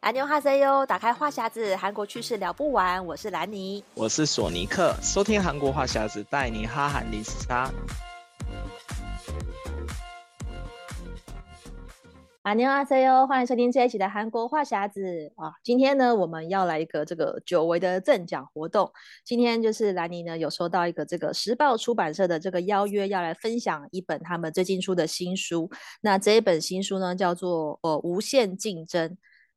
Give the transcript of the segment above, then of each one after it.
安妞哈塞哟，打开话匣子，韩国趣事聊不完。我是兰妮，我是索尼克，收听韩国话匣子，带你哈韩零时差。安妞哈塞哟，欢迎收听这一期的韩国话匣子啊！今天呢，我们要来一个这个久违的赠奖活动。今天就是兰妮呢，有收到一个这个时报出版社的这个邀约，要来分享一本他们最近出的新书。那这一本新书呢，叫做呃《无限竞争》。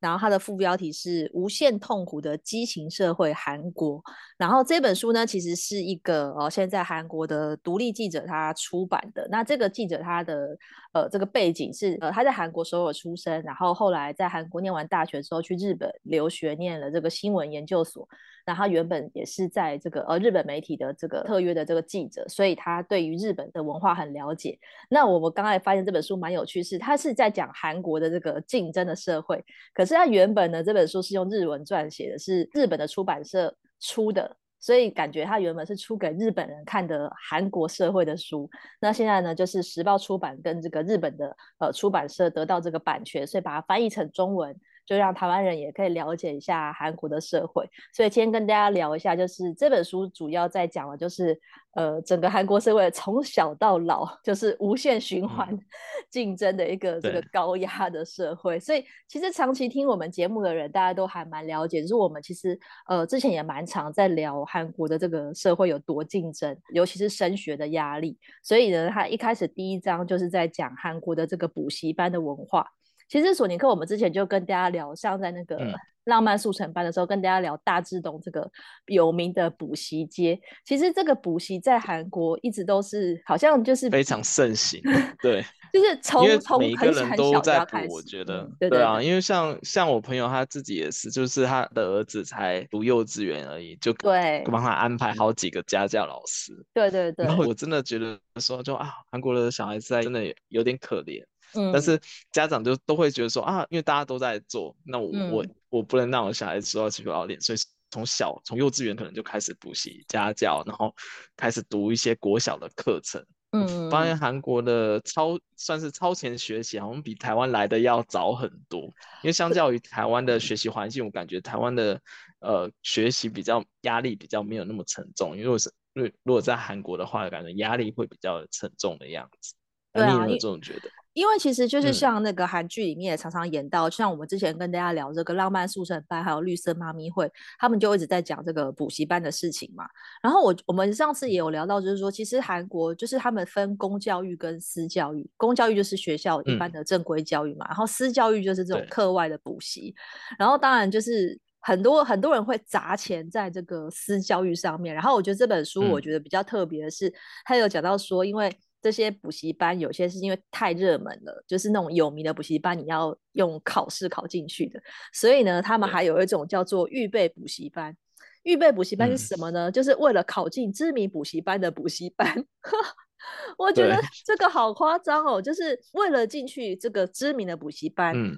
然后它的副标题是“无限痛苦的畸形社会——韩国”。然后这本书呢，其实是一个哦，现在韩国的独立记者他出版的。那这个记者他的呃这个背景是呃他在韩国首尔出生，然后后来在韩国念完大学之后去日本留学，念了这个新闻研究所。那他原本也是在这个呃日本媒体的这个特约的这个记者，所以他对于日本的文化很了解。那我们刚才发现这本书蛮有趣，是他是在讲韩国的这个竞争的社会，可是他原本呢这本书是用日文撰写的，是日本的出版社出的，所以感觉他原本是出给日本人看的韩国社会的书。那现在呢就是时报出版跟这个日本的呃出版社得到这个版权，所以把它翻译成中文。就让台湾人也可以了解一下韩国的社会，所以今天跟大家聊一下，就是这本书主要在讲的，就是呃整个韩国社会从小到老就是无限循环 竞争的一个这个高压的社会。所以其实长期听我们节目的人，大家都还蛮了解，就是我们其实呃之前也蛮常在聊韩国的这个社会有多竞争，尤其是升学的压力。所以呢，他一开始第一章就是在讲韩国的这个补习班的文化。其实索尼克，我们之前就跟大家聊，像在那个浪漫速成班的时候，跟大家聊大智东这个有名的补习街。其实这个补习在韩国一直都是好像就是非常盛行，对，就是从从每个人都在补，我觉得，对，对，对啊，因为像像我朋友他自己也是，就是他的儿子才读幼稚园而已，就对，帮他安排好几个家教老师，对对对。然后我真的觉得说，就啊，韩国的小孩子真的有点可怜。但是家长就都会觉得说啊，因为大家都在做，那我、嗯、我我不能让我小孩子受到欺负熬练，所以从小从幼稚园可能就开始补习家教，然后开始读一些国小的课程。嗯，发现韩国的超算是超前学习，好像比台湾来的要早很多。因为相较于台湾的学习环境，我感觉台湾的呃学习比较压力比较没有那么沉重。因为如果是因为如果在韩国的话，感觉压力会比较沉重的样子。对啊，你有这种觉得？因为其实就是像那个韩剧里面也常常演到，嗯、像我们之前跟大家聊这个浪漫速成班，还有绿色妈咪会，他们就一直在讲这个补习班的事情嘛。然后我我们上次也有聊到，就是说其实韩国就是他们分公教育跟私教育，公教育就是学校一般的正规教育嘛，嗯、然后私教育就是这种课外的补习。然后当然就是很多很多人会砸钱在这个私教育上面。然后我觉得这本书我觉得比较特别的是，嗯、他有讲到说，因为这些补习班有些是因为太热门了，就是那种有名的补习班，你要用考试考进去的。所以呢，他们还有一种叫做预备补习班。预备补习班是什么呢？嗯、就是为了考进知名补习班的补习班。我觉得这个好夸张哦，就是为了进去这个知名的补习班，嗯、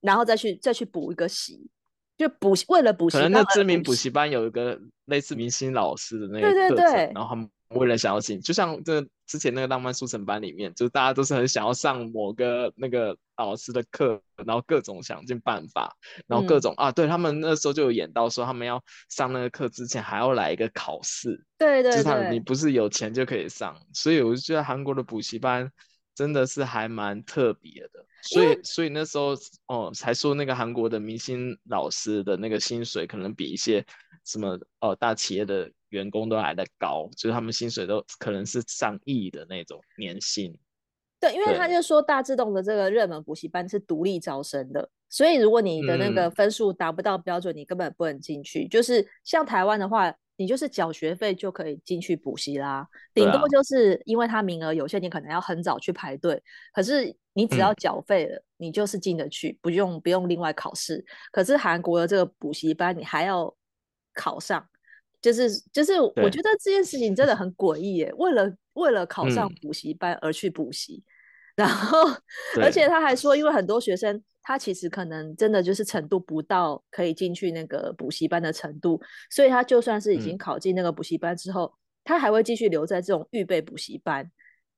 然后再去再去补一个习，就补为了补习班。可能那知名补习班有一个类似明星老师的那个对对对，然后他们。为了想要进，就像这之前那个浪漫速成班里面，就大家都是很想要上某个那个老师的课，然后各种想尽办法，然后各种、嗯、啊，对他们那时候就有演到说，他们要上那个课之前还要来一个考试，对对对，就是你不是有钱就可以上，所以我就觉得韩国的补习班真的是还蛮特别的，所以所以那时候哦才说那个韩国的明星老师的那个薪水可能比一些什么哦大企业的。员工都来的高，就是他们薪水都可能是上亿的那种年薪。对，因为他就说大自动的这个热门补习班是独立招生的，所以如果你的那个分数达不到标准，嗯、你根本不能进去。就是像台湾的话，你就是缴学费就可以进去补习啦，顶多就是因为他名额有限，你可能要很早去排队。可是你只要缴费了，嗯、你就是进得去，不用不用另外考试。可是韩国的这个补习班，你还要考上，就是就是，我觉得这件事情真的很诡异耶，为了为了考上补习班而去补习。嗯然后，而且他还说，因为很多学生他其实可能真的就是程度不到可以进去那个补习班的程度，所以他就算是已经考进那个补习班之后，嗯、他还会继续留在这种预备补习班，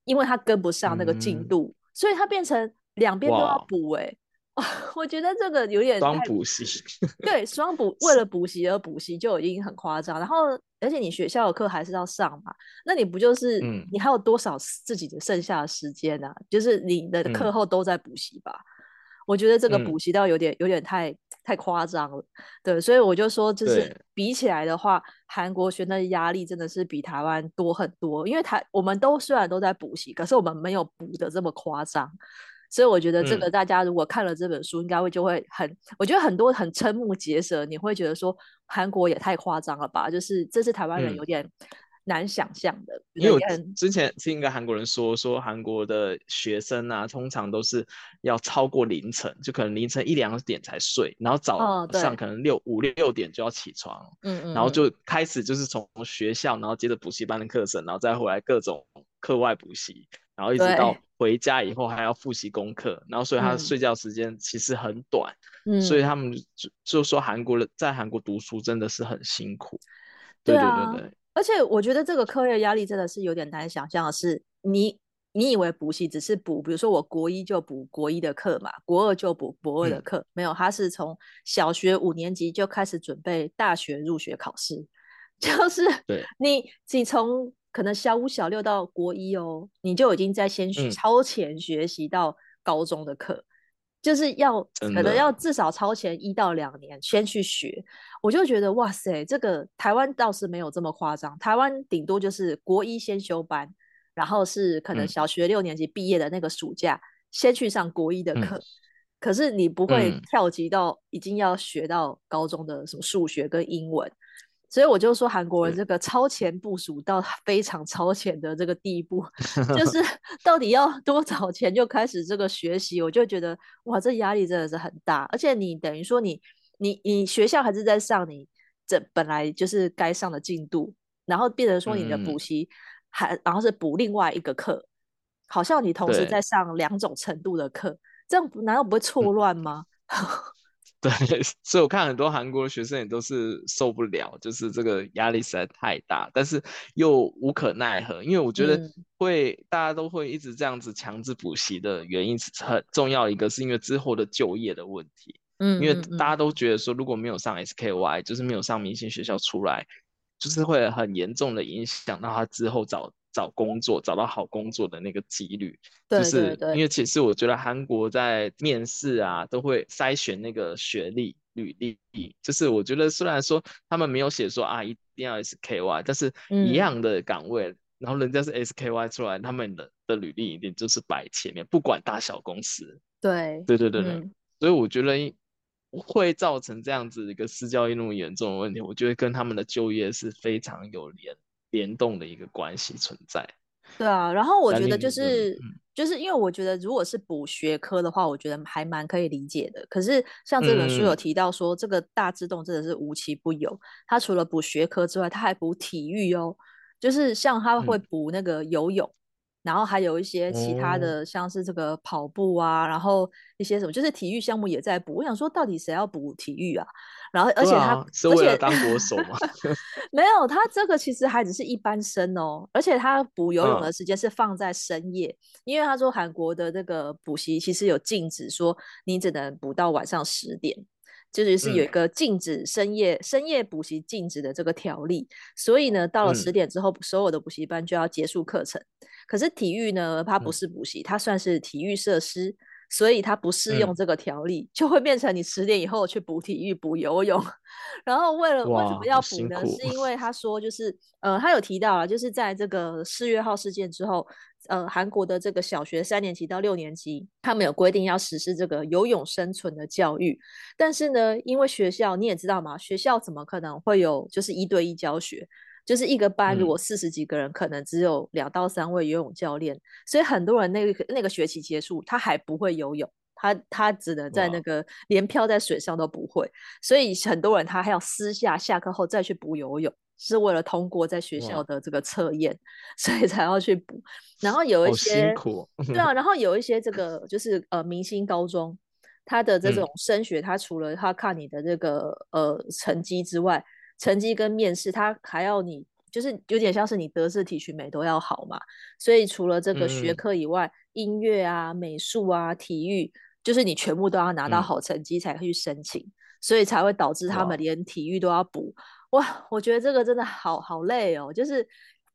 因为他跟不上那个进度，嗯、所以他变成两边都要补哎。我觉得这个有点双补习，对，双补为了补习而补习就已经很夸张。然后，而且你学校的课还是要上嘛，那你不就是，嗯、你还有多少自己的剩下的时间呢、啊？就是你的课后都在补习吧？嗯、我觉得这个补习到有点有点太太夸张了。对，所以我就说，就是比起来的话，韩国学生的压力真的是比台湾多很多。因为台我们都虽然都在补习，可是我们没有补的这么夸张。所以我觉得这个大家如果看了这本书，应该会就会很，嗯、我觉得很多很瞠目结舌，你会觉得说韩国也太夸张了吧？就是这是台湾人有点难想象的。嗯、因为我之前听一个韩国人说，说韩国的学生啊，通常都是要超过凌晨，就可能凌晨一两点才睡，然后早上可能六、五六六点就要起床，嗯嗯，然后就开始就是从学校，然后接着补习班的课程，然后再回来各种课外补习，然后一直到。回家以后还要复习功课，然后所以他睡觉时间其实很短，嗯、所以他们就就说韩国的在韩国读书真的是很辛苦。对对对对，而且我觉得这个课业压力真的是有点难想象的是，你你以为补习只是补，比如说我国一就补国一的课嘛，国二就补国二的课，嗯、没有，他是从小学五年级就开始准备大学入学考试，就是对你你从。可能小五、小六到国一哦，你就已经在先超前学习到高中的课，嗯、就是要可能要至少超前一到两年先去学。我就觉得哇塞，这个台湾倒是没有这么夸张，台湾顶多就是国一先修班，然后是可能小学六年级毕业的那个暑假、嗯、先去上国一的课，嗯、可是你不会跳级到已经要学到高中的什么数学跟英文。所以我就说，韩国人这个超前部署到 非常超前的这个地步，就 是到底要多早前就开始这个学习，我就觉得哇，这压力真的是很大。而且你等于说你你你学校还是在上你这本来就是该上的进度，然后变成说你的补习还、嗯、然后是补另外一个课，好像你同时在上两种程度的课，对这样难道不会错乱吗？嗯对，所以我看很多韩国的学生也都是受不了，就是这个压力实在太大，但是又无可奈何，因为我觉得会、嗯、大家都会一直这样子强制补习的原因是很重要，一个是因为之后的就业的问题，嗯，因为大家都觉得说如果没有上 SKY，就是没有上明星学校出来，就是会很严重的影响到他之后找。找工作找到好工作的那个几率，对对对，就是因为其实我觉得韩国在面试啊都会筛选那个学历履历，就是我觉得虽然说他们没有写说啊一定要 SKY，但是一样的岗位，嗯、然后人家是 SKY 出来，他们的的履历一定就是摆前面，不管大小公司。对对对对对，嗯、所以我觉得会造成这样子一个私教育那么严重的问题，我觉得跟他们的就业是非常有连。联动的一个关系存在，对啊，然后我觉得就是、嗯、就是因为我觉得如果是补学科的话，我觉得还蛮可以理解的。可是像这本书有提到说，嗯、这个大自动真的是无奇不有，它除了补学科之外，它还补体育哦，就是像他会补那个游泳。嗯然后还有一些其他的，像是这个跑步啊，哦、然后一些什么，就是体育项目也在补。我想说，到底谁要补体育啊？然后，而且他、啊、是为了当国手吗？没有，他这个其实还只是一般生哦。而且他补游泳的时间是放在深夜，嗯、因为他说韩国的这个补习其实有禁止说你只能补到晚上十点。就是是有一个禁止深夜、嗯、深夜补习禁止的这个条例，所以呢，到了十点之后，嗯、所有的补习班就要结束课程。可是体育呢，它不是补习，嗯、它算是体育设施，所以他不适用这个条例，嗯、就会变成你十点以后去补体育、补游泳。然后为了为什么要补呢？是因为他说就是呃，他有提到啊，就是在这个四月号事件之后，呃，韩国的这个小学三年级到六年级，他们有规定要实施这个游泳生存的教育。但是呢，因为学校你也知道嘛，学校怎么可能会有就是一对一教学？就是一个班，如果四十几个人，可能只有两到三位游泳教练，嗯、所以很多人那个那个学期结束，他还不会游泳，他他只能在那个连漂在水上都不会，所以很多人他还要私下下课后再去补游泳，是为了通过在学校的这个测验，所以才要去补。然后有一些辛苦，对啊，然后有一些这个就是呃明星高中，他的这种升学，他除了他看你的这个呃成绩之外。成绩跟面试，他还要你，就是有点像是你德智体群美都要好嘛。所以除了这个学科以外，嗯、音乐啊、美术啊、体育，就是你全部都要拿到好成绩才可以去申请，嗯、所以才会导致他们连体育都要补。哇，我觉得这个真的好好累哦，就是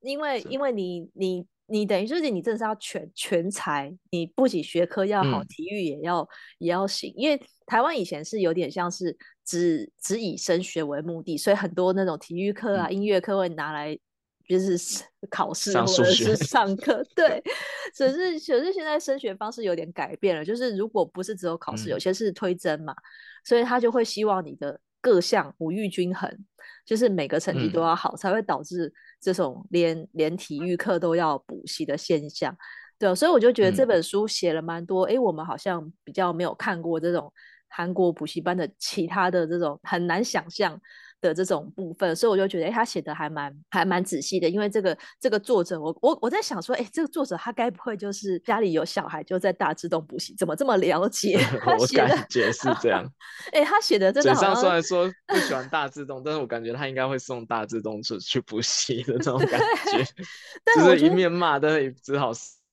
因为因为你你你等于就是你真的是要全全才，你不仅学科要好，嗯、体育也要也要行，因为台湾以前是有点像是。只只以升学为目的，所以很多那种体育课啊、嗯、音乐课会拿来就是 考试或者是上课。对，只是只是现在升学方式有点改变了，就是如果不是只有考试，嗯、有些是推甄嘛，所以他就会希望你的各项五育均衡，就是每个成绩都要好，嗯、才会导致这种连连体育课都要补习的现象。对，所以我就觉得这本书写了蛮多，哎、嗯，我们好像比较没有看过这种。韩国补习班的其他的这种很难想象的这种部分，所以我就觉得，哎、欸，他写的还蛮还蛮仔细的。因为这个这个作者，我我我在想说，哎、欸，这个作者他该不会就是家里有小孩就在大自动补习，怎么这么了解？我感觉是这 样。哎、欸，他写的真的好像嘴上虽然说不喜欢大自动，但是我感觉他应该会送大自动去去补习的那种感觉，就是一面骂，但是只好。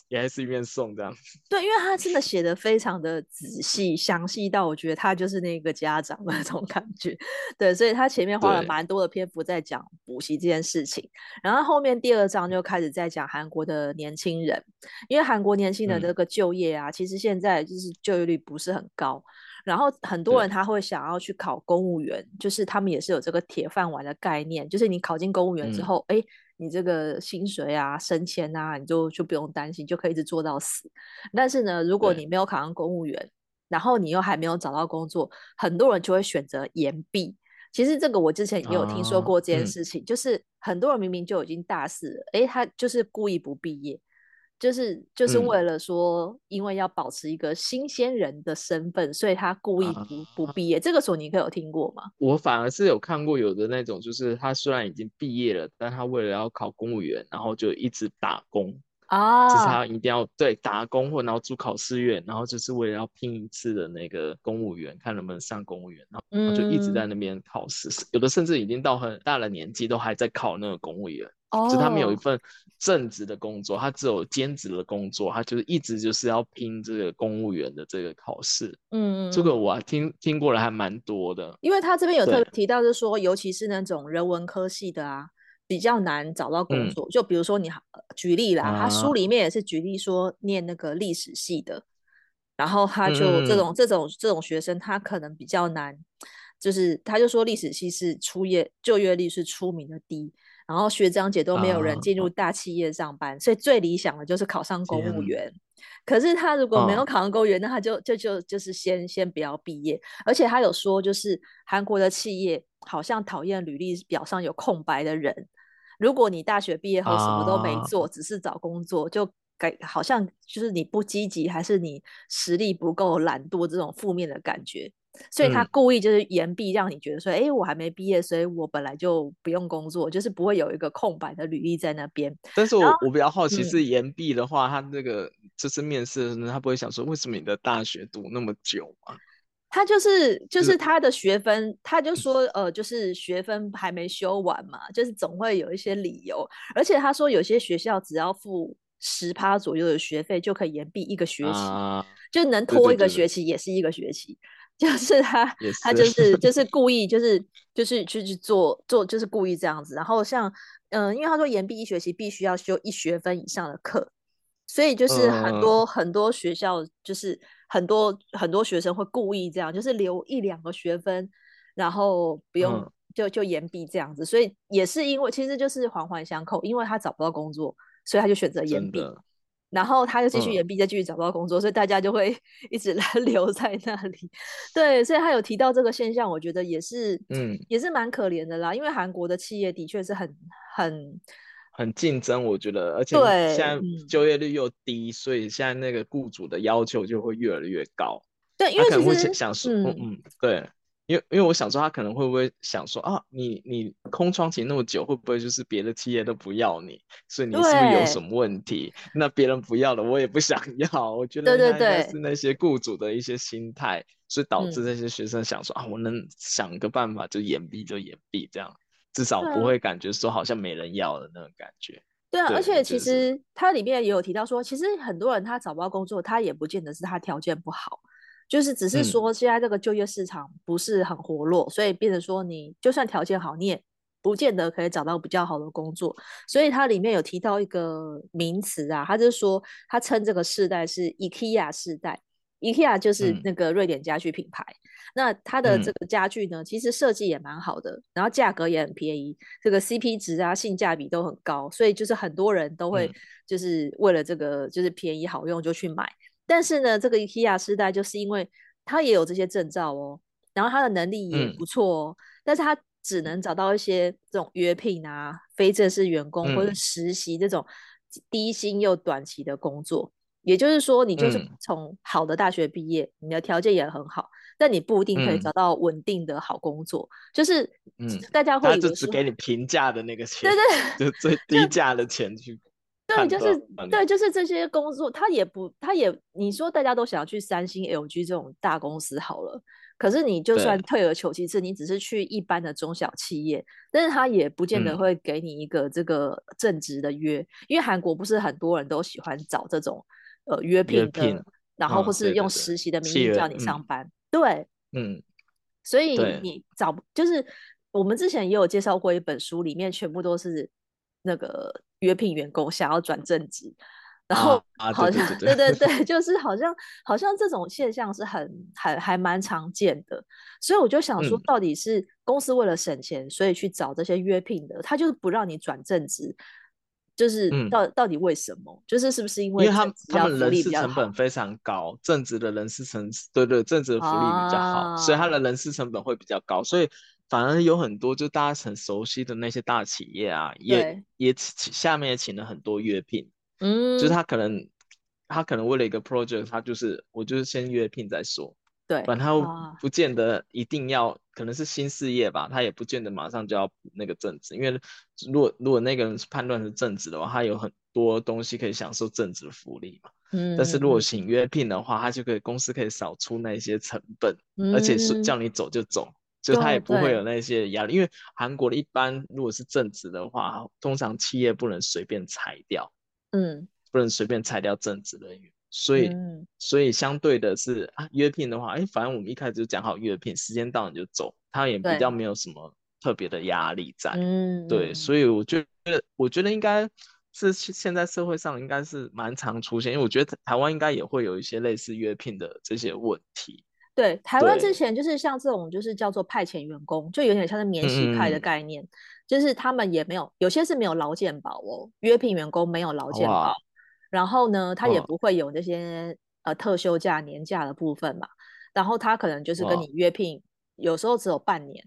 也还是一面送这样，对，因为他真的写的非常的仔细详细到我觉得他就是那个家长的那种感觉，对，所以他前面花了蛮多的篇幅在讲补习这件事情，然后后面第二章就开始在讲韩国的年轻人，因为韩国年轻人的这个就业啊，嗯、其实现在就是就业率不是很高，然后很多人他会想要去考公务员，就是他们也是有这个铁饭碗的概念，就是你考进公务员之后，哎、嗯。你这个薪水啊、升迁啊，你就就不用担心，就可以一直做到死。但是呢，如果你没有考上公务员，然后你又还没有找到工作，很多人就会选择延毕。其实这个我之前也有听说过这件事情，哦嗯、就是很多人明明就已经大四了，诶，他就是故意不毕业。就是就是为了说，因为要保持一个新鲜人的身份，嗯、所以他故意不、啊、不毕业。这个索尼克有听过吗？我反而是有看过有的那种，就是他虽然已经毕业了，但他为了要考公务员，然后就一直打工啊，就是他一定要对打工或然后住考试院，然后就是为了要拼一次的那个公务员，看能不能上公务员，然后就一直在那边考试，嗯、有的甚至已经到很大的年纪都还在考那个公务员。哦，就他没有一份正职的工作，他只有兼职的工作，他就是一直就是要拼这个公务员的这个考试。嗯，这个我还听听过了，还蛮多的。因为他这边有特别提到，就是说，尤其是那种人文科系的啊，比较难找到工作。嗯、就比如说你举例啦，啊、他书里面也是举例说，念那个历史系的，然后他就这种、嗯、这种这种学生，他可能比较难，就是他就说历史系是出业就业率是出名的低。然后学长姐都没有人进入大企业上班，啊、所以最理想的就是考上公务员。可是他如果没有考上公务员，啊、那他就就就就是先先不要毕业。而且他有说，就是韩国的企业好像讨厌履历表上有空白的人。如果你大学毕业后什么都没做，啊、只是找工作，就感好像就是你不积极，还是你实力不够、懒惰这种负面的感觉。所以他故意就是延毕，让你觉得说，哎、嗯欸，我还没毕业，所以我本来就不用工作，就是不会有一个空白的履历在那边。但是我我比较好奇是延毕的话，嗯、他那个就是面试的时候，他不会想说，为什么你的大学读那么久吗？他就是就是他的学分，他就说，呃，就是学分还没修完嘛，就是总会有一些理由。而且他说，有些学校只要付十趴左右的学费就可以延毕一个学期，啊、就能拖一个学期也是一个学期。就是他，他就是 就是故意就是就是去去做做，就是故意这样子。然后像嗯、呃，因为他说延毕一学期必须要修一学分以上的课，所以就是很多、呃、很多学校就是很多很多学生会故意这样，就是留一两个学分，然后不用、嗯、就就延毕这样子。所以也是因为其实就是环环相扣，因为他找不到工作，所以他就选择延毕。然后他又继续延毕，再继续找不到工作，嗯，所以大家就会 一直来 留在那里。对，所以他有提到这个现象，我觉得也是，嗯，也是蛮可怜的啦。因为韩国的企业的确是很很很竞争，我觉得，而且现在就业率又低，所以现在那个雇主的要求就会越来越高。对，因为其实想说，嗯嗯，对。因为因为我想说，他可能会不会想说啊，你你空窗期那么久，会不会就是别的企业都不要你，所以你是不是有什么问题？那别人不要了，我也不想要。我觉得对对对是那些雇主的一些心态，所以导致那些学生想说、嗯、啊，我能想个办法就延毕就延毕，这样至少不会感觉说好像没人要的那种感觉。对啊，而且其实它里面也有提到说，其实很多人他找不到工作，他也不见得是他条件不好。就是只是说，现在这个就业市场不是很活络，嗯，所以变成说，你就算条件好，你也不见得可以找到比较好的工作。所以它里面有提到一个名词啊，他就是说，他称这个世代是 IKEA 世代，IKEA 就是那个瑞典家具品牌。嗯、那它的这个家具呢，其实设计也蛮好的，然后价格也很便宜，这个 CP 值啊，性价比都很高，所以就是很多人都会就是为了这个就是便宜好用就去买。但是呢，这个 IKEA 世代就是因为他也有这些证照哦，然后他的能力也不错哦，嗯、但是他只能找到一些这种约聘啊、非正式员工或者实习这种低薪又短期的工作。嗯、也就是说，你就是从好的大学毕业，嗯、你的条件也很好，但你不一定可以找到稳定的好工作。嗯、就是大家会就只给你平价的那个钱，对对，就最 低价的钱去。对，就是对，就是这些工作，他也不，他也，你说大家都想要去三星、LG 这种大公司好了，可是你就算。退而求其次，你只是去一般的中小企业，但是他也不见得会给你一个这个正职的约，嗯、因为韩国不是很多人都喜欢找这种呃约聘的聘，然后或是用实习的名义叫你上班，对，嗯，所以你找就是我们之前也有介绍过一本书，里面全部都是那个。约聘员工想要转正职，然后好像、对，对，对，就是好像好像这种现象是很还还蛮常见的，所以我就想说，到底是公司为了省钱，所以去找这些约聘的，他就是不让你转正职，就是到、嗯、到底为什么？就是是不是因为，因为他们他们人事成本非常高，正职的人事成对对，正职的福利比较好，啊、所以他的人事成本会比较高，所以。反而有很多，就大家很熟悉的那些大企业啊，也也请下面也请了很多约聘，嗯，就是他可能他可能为了一个 project，他就是我就是先约聘再说，对，反正他不见得一定要，啊、可能是新事业吧，他也不见得马上就要那个正职，因为如果如果那个人是判断是正职的话，他有很多东西可以享受正职福利嘛，嗯，但是如果请约聘的话，他就可以公司可以少出那些成本，嗯、而且是叫你走就走。就他也不会有那些压力，因为韩国的一般如果是正职的话，通常企业不能随便裁掉，嗯，不能随便裁掉正职人员，所以、嗯、所以相对的是啊，约聘的话，哎，反正我们一开始就讲好约聘，时间到你就走，他也比较。没有什么特别的压力在，嗯，对，所以我觉得我觉得应该是现在社会上应该是蛮常出现，因为我觉得台湾应该也会有一些类似约聘的这些问题。对，台湾之前就是像这种，就是叫做派遣员工，就有点像是免洗派的概念，嗯，就是他们也没有，有些是没有劳健保哦，约聘员工没有劳健保，然后呢，他也不会有那些呃特休假、年假的部分嘛，然后他可能就是跟你约聘，有时候只有半年，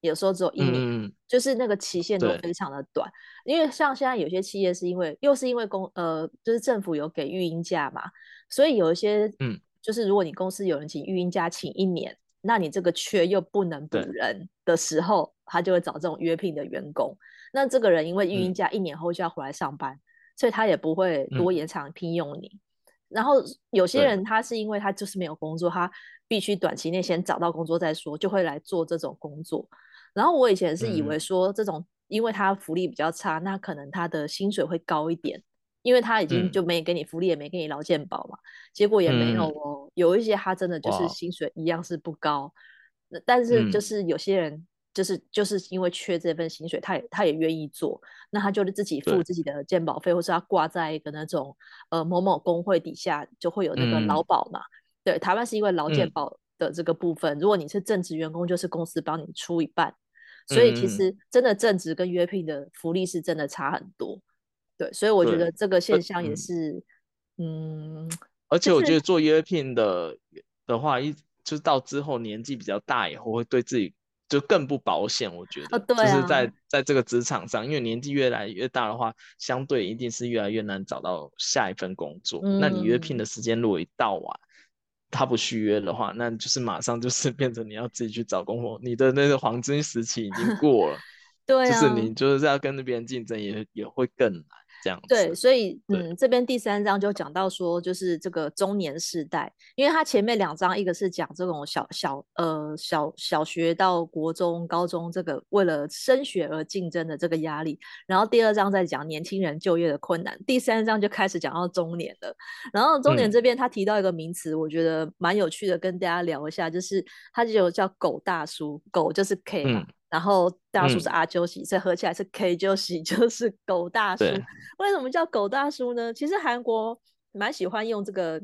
有时候只有一年，嗯，就是那个期限都非常的短，因为像现在有些企业是因为又是因为公呃就是政府有给育婴假嘛，所以有一些嗯。就是如果你公司有人请育婴假请一年，那你这个缺又不能补人的时候，他就会找这种约聘的员工。那这个人因为育婴假一年后就要回来上班，嗯，所以他也不会多延长聘用你，嗯。然后有些人他是因为他就是没有工作，他必须短期内先找到工作再说，就会来做这种工作。然后我以前是以为说这种，因为他福利比较差，那可能他的薪水会高一点。因为他已经就没给你福利，嗯、也没给你劳健保嘛，结果也没有哦、嗯。有一些他真的就是薪水一样是不高，那但是就是有些人就是、嗯、就是因为缺这份薪水，他也他也愿意做，那他就是自己付自己的健保费，或是他挂在一个那种呃某某工会底下，就会有那个劳保嘛。嗯对，台湾是因为劳健保的这个部分，嗯、如果你是正职员工，就是公司帮你出一半，所以其实真的正职跟约聘的福利是真的差很多。对，所以我觉得这个现象也是，嗯，嗯，而且我觉得做约聘的的话，一就是到之后年纪比较大以后，会对自己就更不保险。我觉得，哦对啊，就是在在这个职场上，因为年纪越来越大的话，相对一定是越来越难找到下一份工作。嗯，那你约聘的时间如果一到晚，他不续约的话，那就是马上就是变成你要自己去找工作，你的那个黄金时期已经过了。对啊，就是你就是要跟那别人竞争也，也也会更难。这样对，所以嗯，这边第三章就讲到说，就是这个中年世代，因为他前面两章一个是讲这种小小呃小小学到国中、高中这个为了升学而竞争的这个压力，然后第二章在讲年轻人就业的困难，第三章就开始讲到中年了。然后中年这边他提到一个名词，我觉得蛮有趣的，跟大家聊一下，就是他就有叫“狗大叔”，狗就是 K 嘛。嗯然后大叔是阿鸠喜，所以合起来是 K 鸠喜，就是狗大叔。为什么叫狗大叔呢？其实韩国蛮喜欢用这个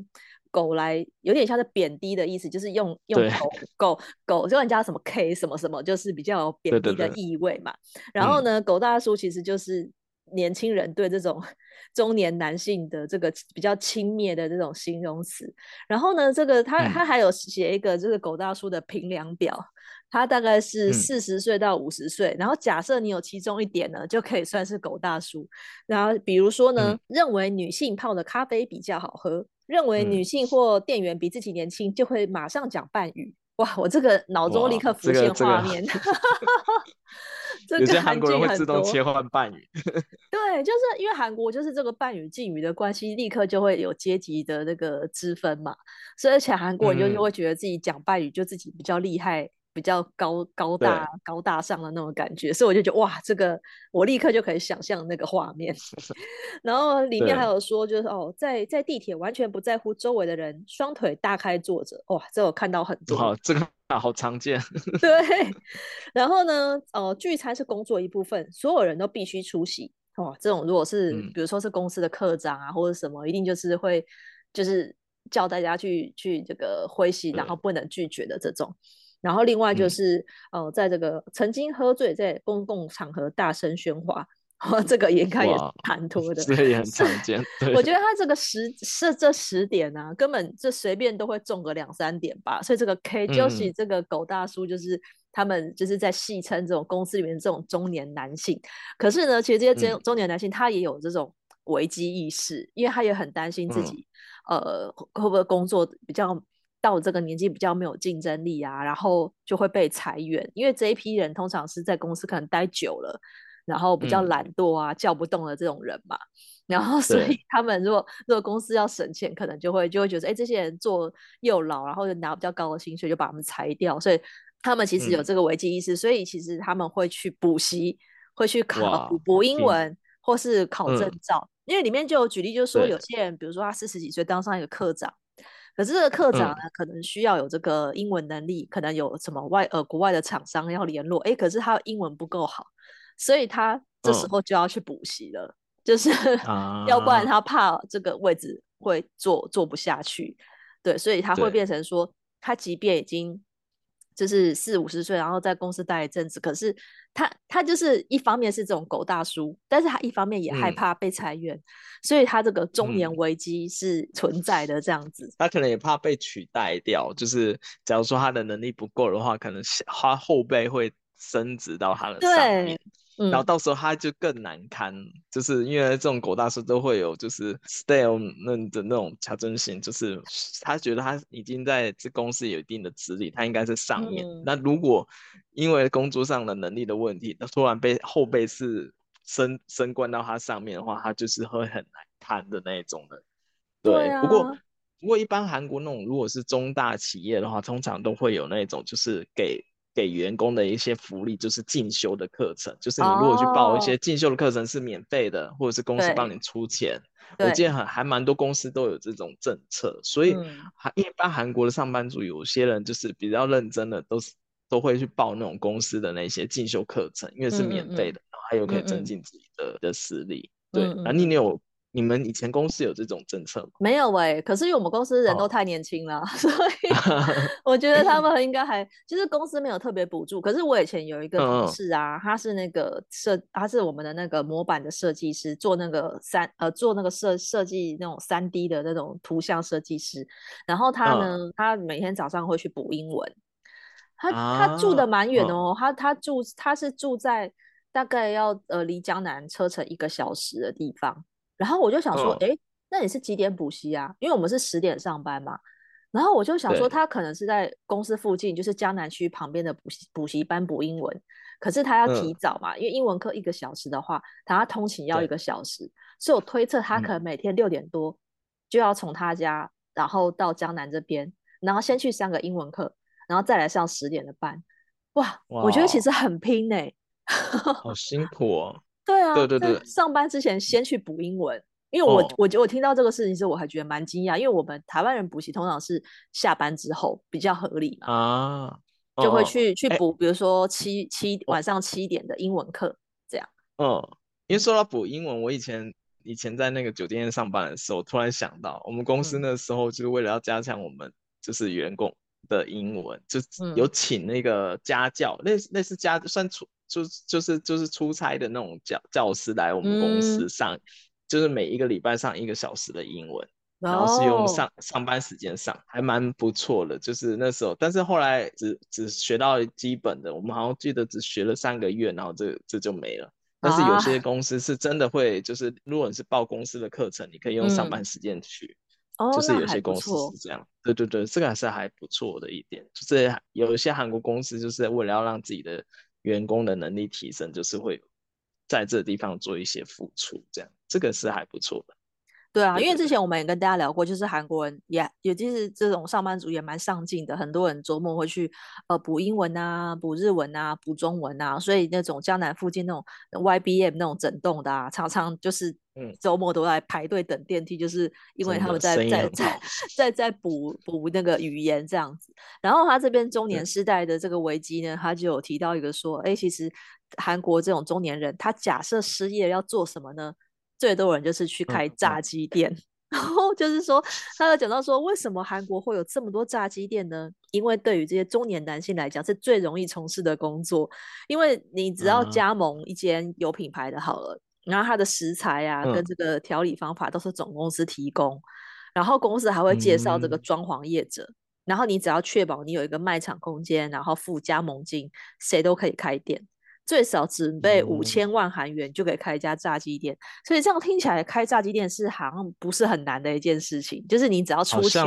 狗来，有点像是贬低的意思，就是用用狗狗狗，就人家什么 K 什么什么，就是比较有贬低的意味嘛。对对对，然后呢，嗯，狗大叔其实就是年轻人对这种 中年男性的这个比较轻蔑的这种形容词。然后呢，这个他他还有写一个这个狗大叔的评量表。他大概是四十岁到五十岁，然后假设你有其中一点呢，就可以算是狗大叔。然后比如说呢，嗯、认为女性泡的咖啡比较好喝，认为女性或店员比自己年轻，就会马上讲半语。哇，我这个脑中立刻浮现画面。这个有些韩国人会自动切换半语。对，就是因为韩国就是这个半语敬语的关系，立刻就会有阶级的那个之分嘛。所以而且韩国人就会觉得自己讲半语就自己比较厉害。比较高高大高大上的那种感觉，所以我就觉得哇，这个我立刻就可以想象那个画面。然后里面还有说，就是哦，在在地铁完全不在乎周围的人，双腿大开坐着，哇，这我看到很多。好，这个好常见。对。然后呢，哦，聚餐是工作一部分，所有人都必须出席。哇，这种如果是、嗯、比如说是公司的课长啊，或者什么，一定就是会就是叫大家去去这个会席，然后不能拒绝的这种。然后另外就是，嗯、呃，在这个曾经喝醉，在公共场合大声喧哗，这个应该也是蛮多的，这个也很 常见。我觉得他这个十是这十点呢、啊，根本这随便都会中个两三点吧。所以这个 K 就是这个狗大叔，就是他们就是在戏称这种公司里面这种中年男性。可是呢，其实这些中中年男性他也有这种危机意识，嗯、因为他也很担心自己，嗯、呃，会不会工作比较。到我这个年纪比较没有竞争力啊，然后就会被裁员，因为这一批人通常是在公司可能待久了，然后比较懒惰啊，嗯、叫不动的这种人嘛，然后所以他们如果如果公司要省钱，可能就会就会觉得，哎，这些人做又老，然后就拿比较高的薪水，就把他们裁掉，所以他们其实有这个危机意识，嗯、所以其实他们会去补习，会去考补补英文，或是考证照，嗯、因为里面就有举例，就是说有些人，比如说他四十几岁当上一个科长。可是这个课长呢，嗯、可能需要有这个英文能力，可能有什么外呃国外的厂商要联络，哎，可是他英文不够好，所以他这时候就要去补习了，嗯、就是、啊、要不然他怕这个位置会坐坐不下去，对，所以他会变成说，他即便已经。就是四五十岁，然后在公司待一阵子，可是他他就是一方面是这种狗大叔，但是他一方面也害怕被裁员，嗯、所以他这个中年危机是存在的这样子。他可能也怕被取代掉，就是假如说他的能力不够的话，可能他后辈会升职到他的上面。然后到时候他就更难堪，嗯、就是因为这种狗大叔都会有就是 style 那的那种强争性，就是他觉得他已经在这公司有一定的资历，他应该是上面。嗯、那如果因为工作上的能力的问题，那突然被后辈是升升官到他上面的话，他就是会很难堪的那一种的。对，对啊、不过不过一般韩国那种如果是中大企业的话，通常都会有那种就是给。给员工的一些福利就是进修的课程，就是你如果去报一些进修的课程是免费的，哦、或者是公司帮你出钱。我记得很还蛮多公司都有这种政策，所以韩一般韩国的上班族有些人就是比较认真的，都是都会去报那种公司的那些进修课程，因为是免费的，嗯。嗯然后还有可以增进自己的、的实力。对，那你有你们以前公司有这种政策吗？没有喂、欸，可是因为我们公司人都太年轻了，哦、所以 我觉得他们应该还就是公司没有特别补助。可是我以前有一个同事啊，嗯、他是那个设，他是我们的那个模板的设计师，做那个三呃做那个设设计那种三 D 的那种图像设计师。然后他呢，嗯、他每天早上会去补英文。他他住的蛮远哦，他他住他是住在大概要呃离江南车程一个小时的地方。然后我就想说，哎、嗯，那你是几点补习啊？因为我们是十点上班嘛。然后我就想说，他可能是在公司附近，就是江南区旁边的补习补习班补英文。可是他要提早嘛，嗯、因为英文课一个小时的话，他要通勤要一个小时，所以我推测他可能每天六点多就要从他家，嗯、然后到江南这边，然后先去上个英文课，然后再来上十点的班。哇，哇我觉得其实很拼呢、欸，好辛苦哦。对啊，对对对，上班之前先去补英文，因为我、哦、我我听到这个事情时，我还觉得蛮惊讶，因为我们台湾人补习通常是下班之后比较合理嘛，啊，就会去、哦、去补，比如说七七晚上七点的英文课这样。嗯，因为说到补英文，我以前以前在那个酒店上班的时候，突然想到，我们公司那时候就是为了要加强我们就是员工的英文，就有请那个家教，类似类似家算出。就就是就是出差的那种教教师来我们公司上，嗯、就是每一个礼拜上一个小时的英文，哦、然后是用上上班时间上，还蛮不错的。就是那时候，但是后来只只学到基本的，我们好像记得只学了三个月，然后这这就没了。但是有些公司是真的会，就是如果你是报公司的课程，你可以用上班时间去，嗯、就是有些公司是这样。哦、对对对，这个还是还不错的一点。就是有一些韩国公司就是为了要让自己的。员工的能力提升，就是会在这地方做一些付出，这样这个是还不错的。对啊，因为之前我们也跟大家聊过，就是韩国人也也就是这种上班族也蛮上进的，很多人周末会去呃补英文啊、补日文啊、补中文啊，所以那种江南附近那种 YBM 那种整栋的啊，常常就是周末都在排队等电梯，就是因为他们在在在在在补补那个语言这样子。然后他这边中年世代的这个危机呢，他就有提到一个说，哎，其实韩国这种中年人，他假设失业要做什么呢？最多人就是去开炸。鸡店，嗯、然后就是说，他有讲到说，为什么韩国会有这么多炸鸡店呢？因为对于这些中年男性来讲，是最容易从事的工作，因为你只要加盟一间有品牌的好了，嗯、然后它的食材啊，跟这个调理方法都是总公司提供，嗯、然后公司还会介绍这个装潢业者，嗯、然后你只要确保你有一个卖场空间，然后付加盟金，谁都可以开店。最少准备五千万韩元就可以开一家炸鸡店，嗯、所以这样听起来开炸鸡店是好像不是很难的一件事情，就是你只要出钱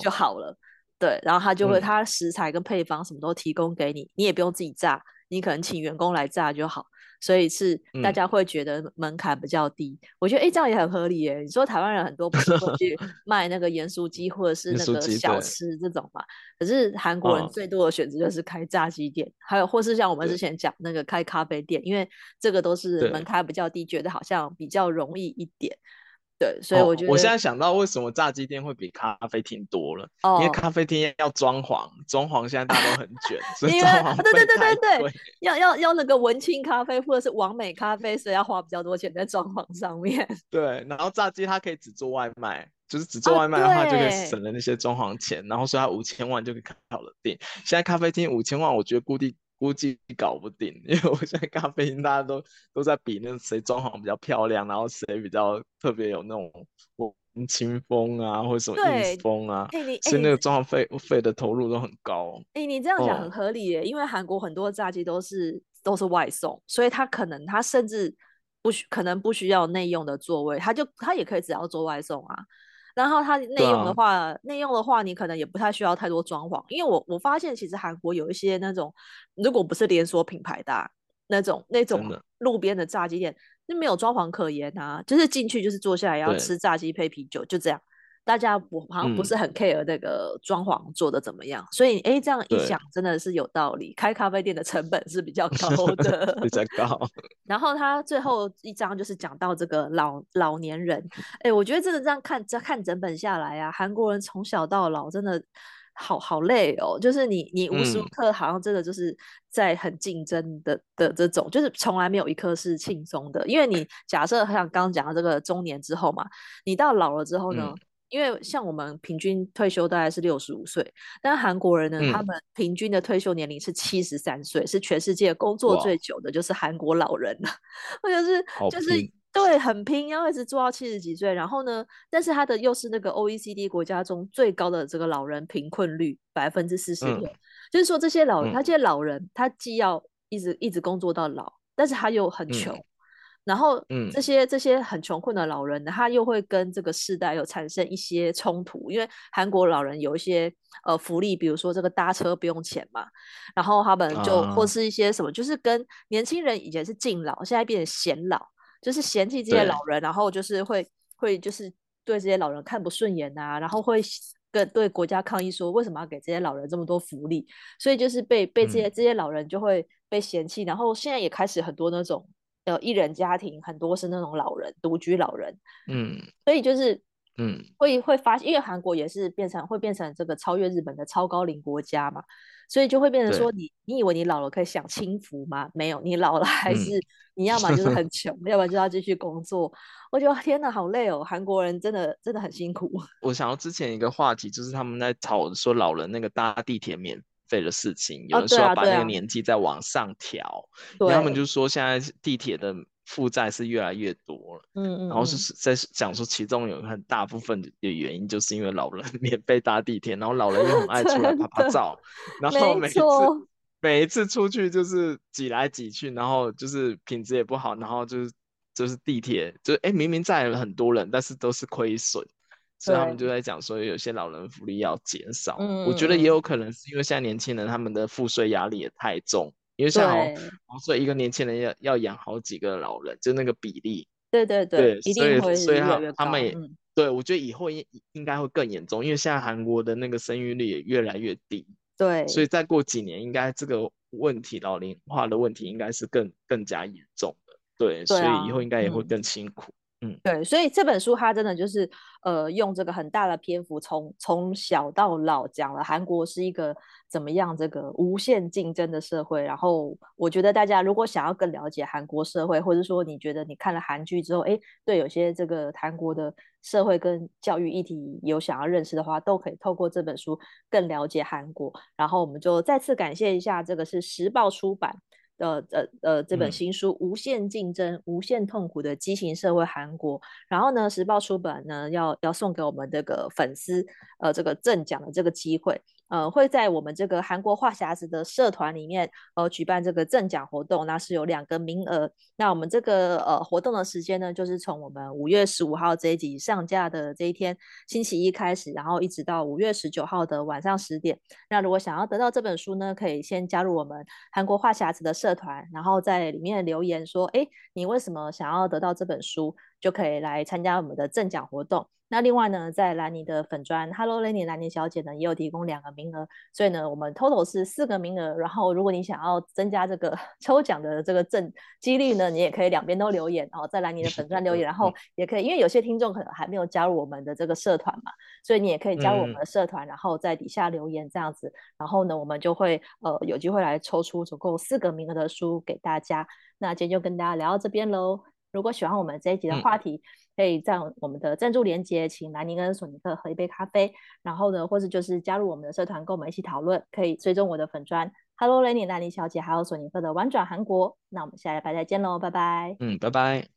就好了。哦、对，然后他就会他食材跟配方什么都提供给你，嗯、你也不用自己炸，你可能请员工来炸就好。所以是大家会觉得门槛比较低，嗯、我觉得哎、欸、这样也很合理耶。你说台湾人很多不是会去 卖那个盐酥鸡或者是那个小吃这种嘛？可是韩国人最多的选择就是开炸鸡店，哦、还有或是像我们之前讲那个开咖啡店，因为这个都是门槛比较低，觉得好像比较容易一点。对，所以我觉得、哦、我现在想到为什么炸鸡店会比咖啡厅多了，哦、因为咖啡厅要装潢，装潢现在大家都很卷，所以装潢对对对对对，要要要那个文青咖啡或者是完美咖啡，所以要花比较多钱在装潢上面。对，然后炸鸡它可以只做外卖，就是只做外卖的话就可以省了那些装潢钱，啊、然后所以它五千万就可以开好了店。现在咖啡厅五千万，我觉得估计。估计搞不定，因为我现在咖啡厅大家都都在比那谁装潢比较漂亮，然后谁比较特别有那种文青风啊，或者什么硬风啊，欸、所以那个装潢费费的投入都很高。哎、欸，你这样讲很合理耶，哦、因为韩国很多炸鸡都是都是外送，所以他可能他甚至不需可能不需要内用的座位，他就他也可以只要做外送啊。然后它内用的话，啊、内用的话，你可能也不太需要太多装潢，因为我我发现其实韩国有一些那种，如果不是连锁品牌的、啊、那种那种路边的炸鸡店，就没有装潢可言啊，就是进去就是坐下来要吃炸鸡配啤酒，就这样。大家不好像不是很 care 那个装潢做的怎么样，嗯、所以哎，这样一想真的是有道理。对开咖啡店的成本是比较高 的，比较高。然后他最后一章就是讲到这个老老年人，哎，我觉得真的这样看这看整本下来啊，韩国人从小到老真的好好累哦，就是你你无时无刻好像真的就是在很竞争的、嗯、的这种，就是从来没有一刻是轻松的。因为你假设像刚刚讲到这个中年之后嘛，你到老了之后呢，嗯、因为像我们平均退休大概是六十五岁，但韩国人呢，嗯、他们平均的退休年龄是七十三岁，是全世界工作最久的，就是韩国老人了。或者是就是。对，很拼，要一直做到七十几岁。然后呢，但是他的又是那个 OECD 国家中最高的这个老人贫困率百分之四十六，就是说这些老人，嗯、他这些老人，他既要一直一直工作到老，但是他又很穷。嗯、然后，嗯。这些、嗯、这些很穷困的老人，他又会跟这个世代有产生一些冲突，因为韩国老人有一些呃福利，比如说这个搭车不用钱嘛，然后他们就、啊、或是一些什么，就是跟年轻人以前是敬老，现在变成显老。就是嫌弃这些老人，然后就是会会就是对这些老人看不顺眼啊，然后会跟对国家抗议说，为什么要给这些老人这么多福利？所以就是被被这些、嗯、这些老人就会被嫌弃，然后现在也开始很多那种呃一人家庭，很多是那种老人独居老人，嗯，所以就是嗯会会发现，因为韩国也是变成会变成这个超越日本的超高龄国家嘛。所以就会变成说你，你以为你老了可以享清福吗？没有，你老了还是你要么就是很穷，嗯、要不然就要继续工作。我觉得天哪，好累哦！韩国人真的真的很辛苦。我想到之前一个话题，就是他们在吵说老人那个搭地铁免费的事情，有人说要把那个年纪再往上调，他们就说现在地铁的。负债是越来越多了，嗯嗯，然后是在讲说其中有很大部分的原因，就是因为老人 免费搭地铁，然后老人又很爱出来 拍拍照，然后每次每一次出去就是挤来挤去，然后就是品质也不好，然后就是就是地铁就哎明明载了很多人，但是都是亏损，对所以他们就在讲说有些老人福利要减少，嗯、我觉得也有可能是因为现在年轻人他们的赋税压力也太重。因为像哦，所以一个年轻人要要养好几个老人，就那个比例。对对对，对，所以所以他他们也，嗯、对我觉得以后应应该会更严重，因为现在韩国的那个生育率也越来越低。对，所以再过几年，应该这个问题老龄化的问题应该是更更加严重的。对，对啊、所以以后应该也会更辛苦。对，所以这本书它真的就是，呃，用这个很大的篇幅从，从从小到老讲了韩国是一个怎么样这个无限竞争的社会。然后我觉得大家如果想要更了解韩国社会，或者说你觉得你看了韩剧之后，哎，对有些这个韩国的社会跟教育议题有想要认识的话，都可以透过这本书更了解韩国。然后我们就再次感谢一下，这个是时报出版。的呃呃，这本新书《无限竞争、无限痛苦的畸形社会——韩国》，然后呢，时报出版呢要要送给我们这个粉丝呃这个赠奖的这个机会。呃，会在我们这个韩国话匣子的社团里面，呃，举办这个赠奖活动，那是有两个名额。那我们这个呃活动的时间呢，就是从我们五月十五号这一集上架的这一天星期一开始，然后一直到五月十九号的晚上十点。那如果想要得到这本书呢，可以先加入我们韩国话匣子的社团，然后在里面留言说，哎，你为什么想要得到这本书？就可以来参加我们的赠奖活动。那另外呢，在兰尼的粉砖，Hello Lenny 兰尼小姐呢，也有提供两个名额，所以呢，我们 total 是四个名额。然后，如果你想要增加这个 抽奖的这个赠几率呢，你也可以两边都留言，然后在兰尼的粉砖留言，然后 也可以，因为有些听众可能还没有加入我们的这个社团嘛，所以你也可以加入我们的社团，然后在底下留言这样子。然后呢，我们就会呃有机会来抽出总共四个名额的书给大家。那今天就跟大家聊到这边喽。如果喜欢我们这一集的话题，嗯、可以在我们的赞助连接，请南宁跟索尼克喝一杯咖啡，然后呢，或是就是加入我们的社团，跟我们一起讨论，可以追踪我的粉砖，Hello Lenny 兰尼小姐，还有索尼克的玩转韩国。那我们下礼拜再见喽，拜拜。嗯，拜拜。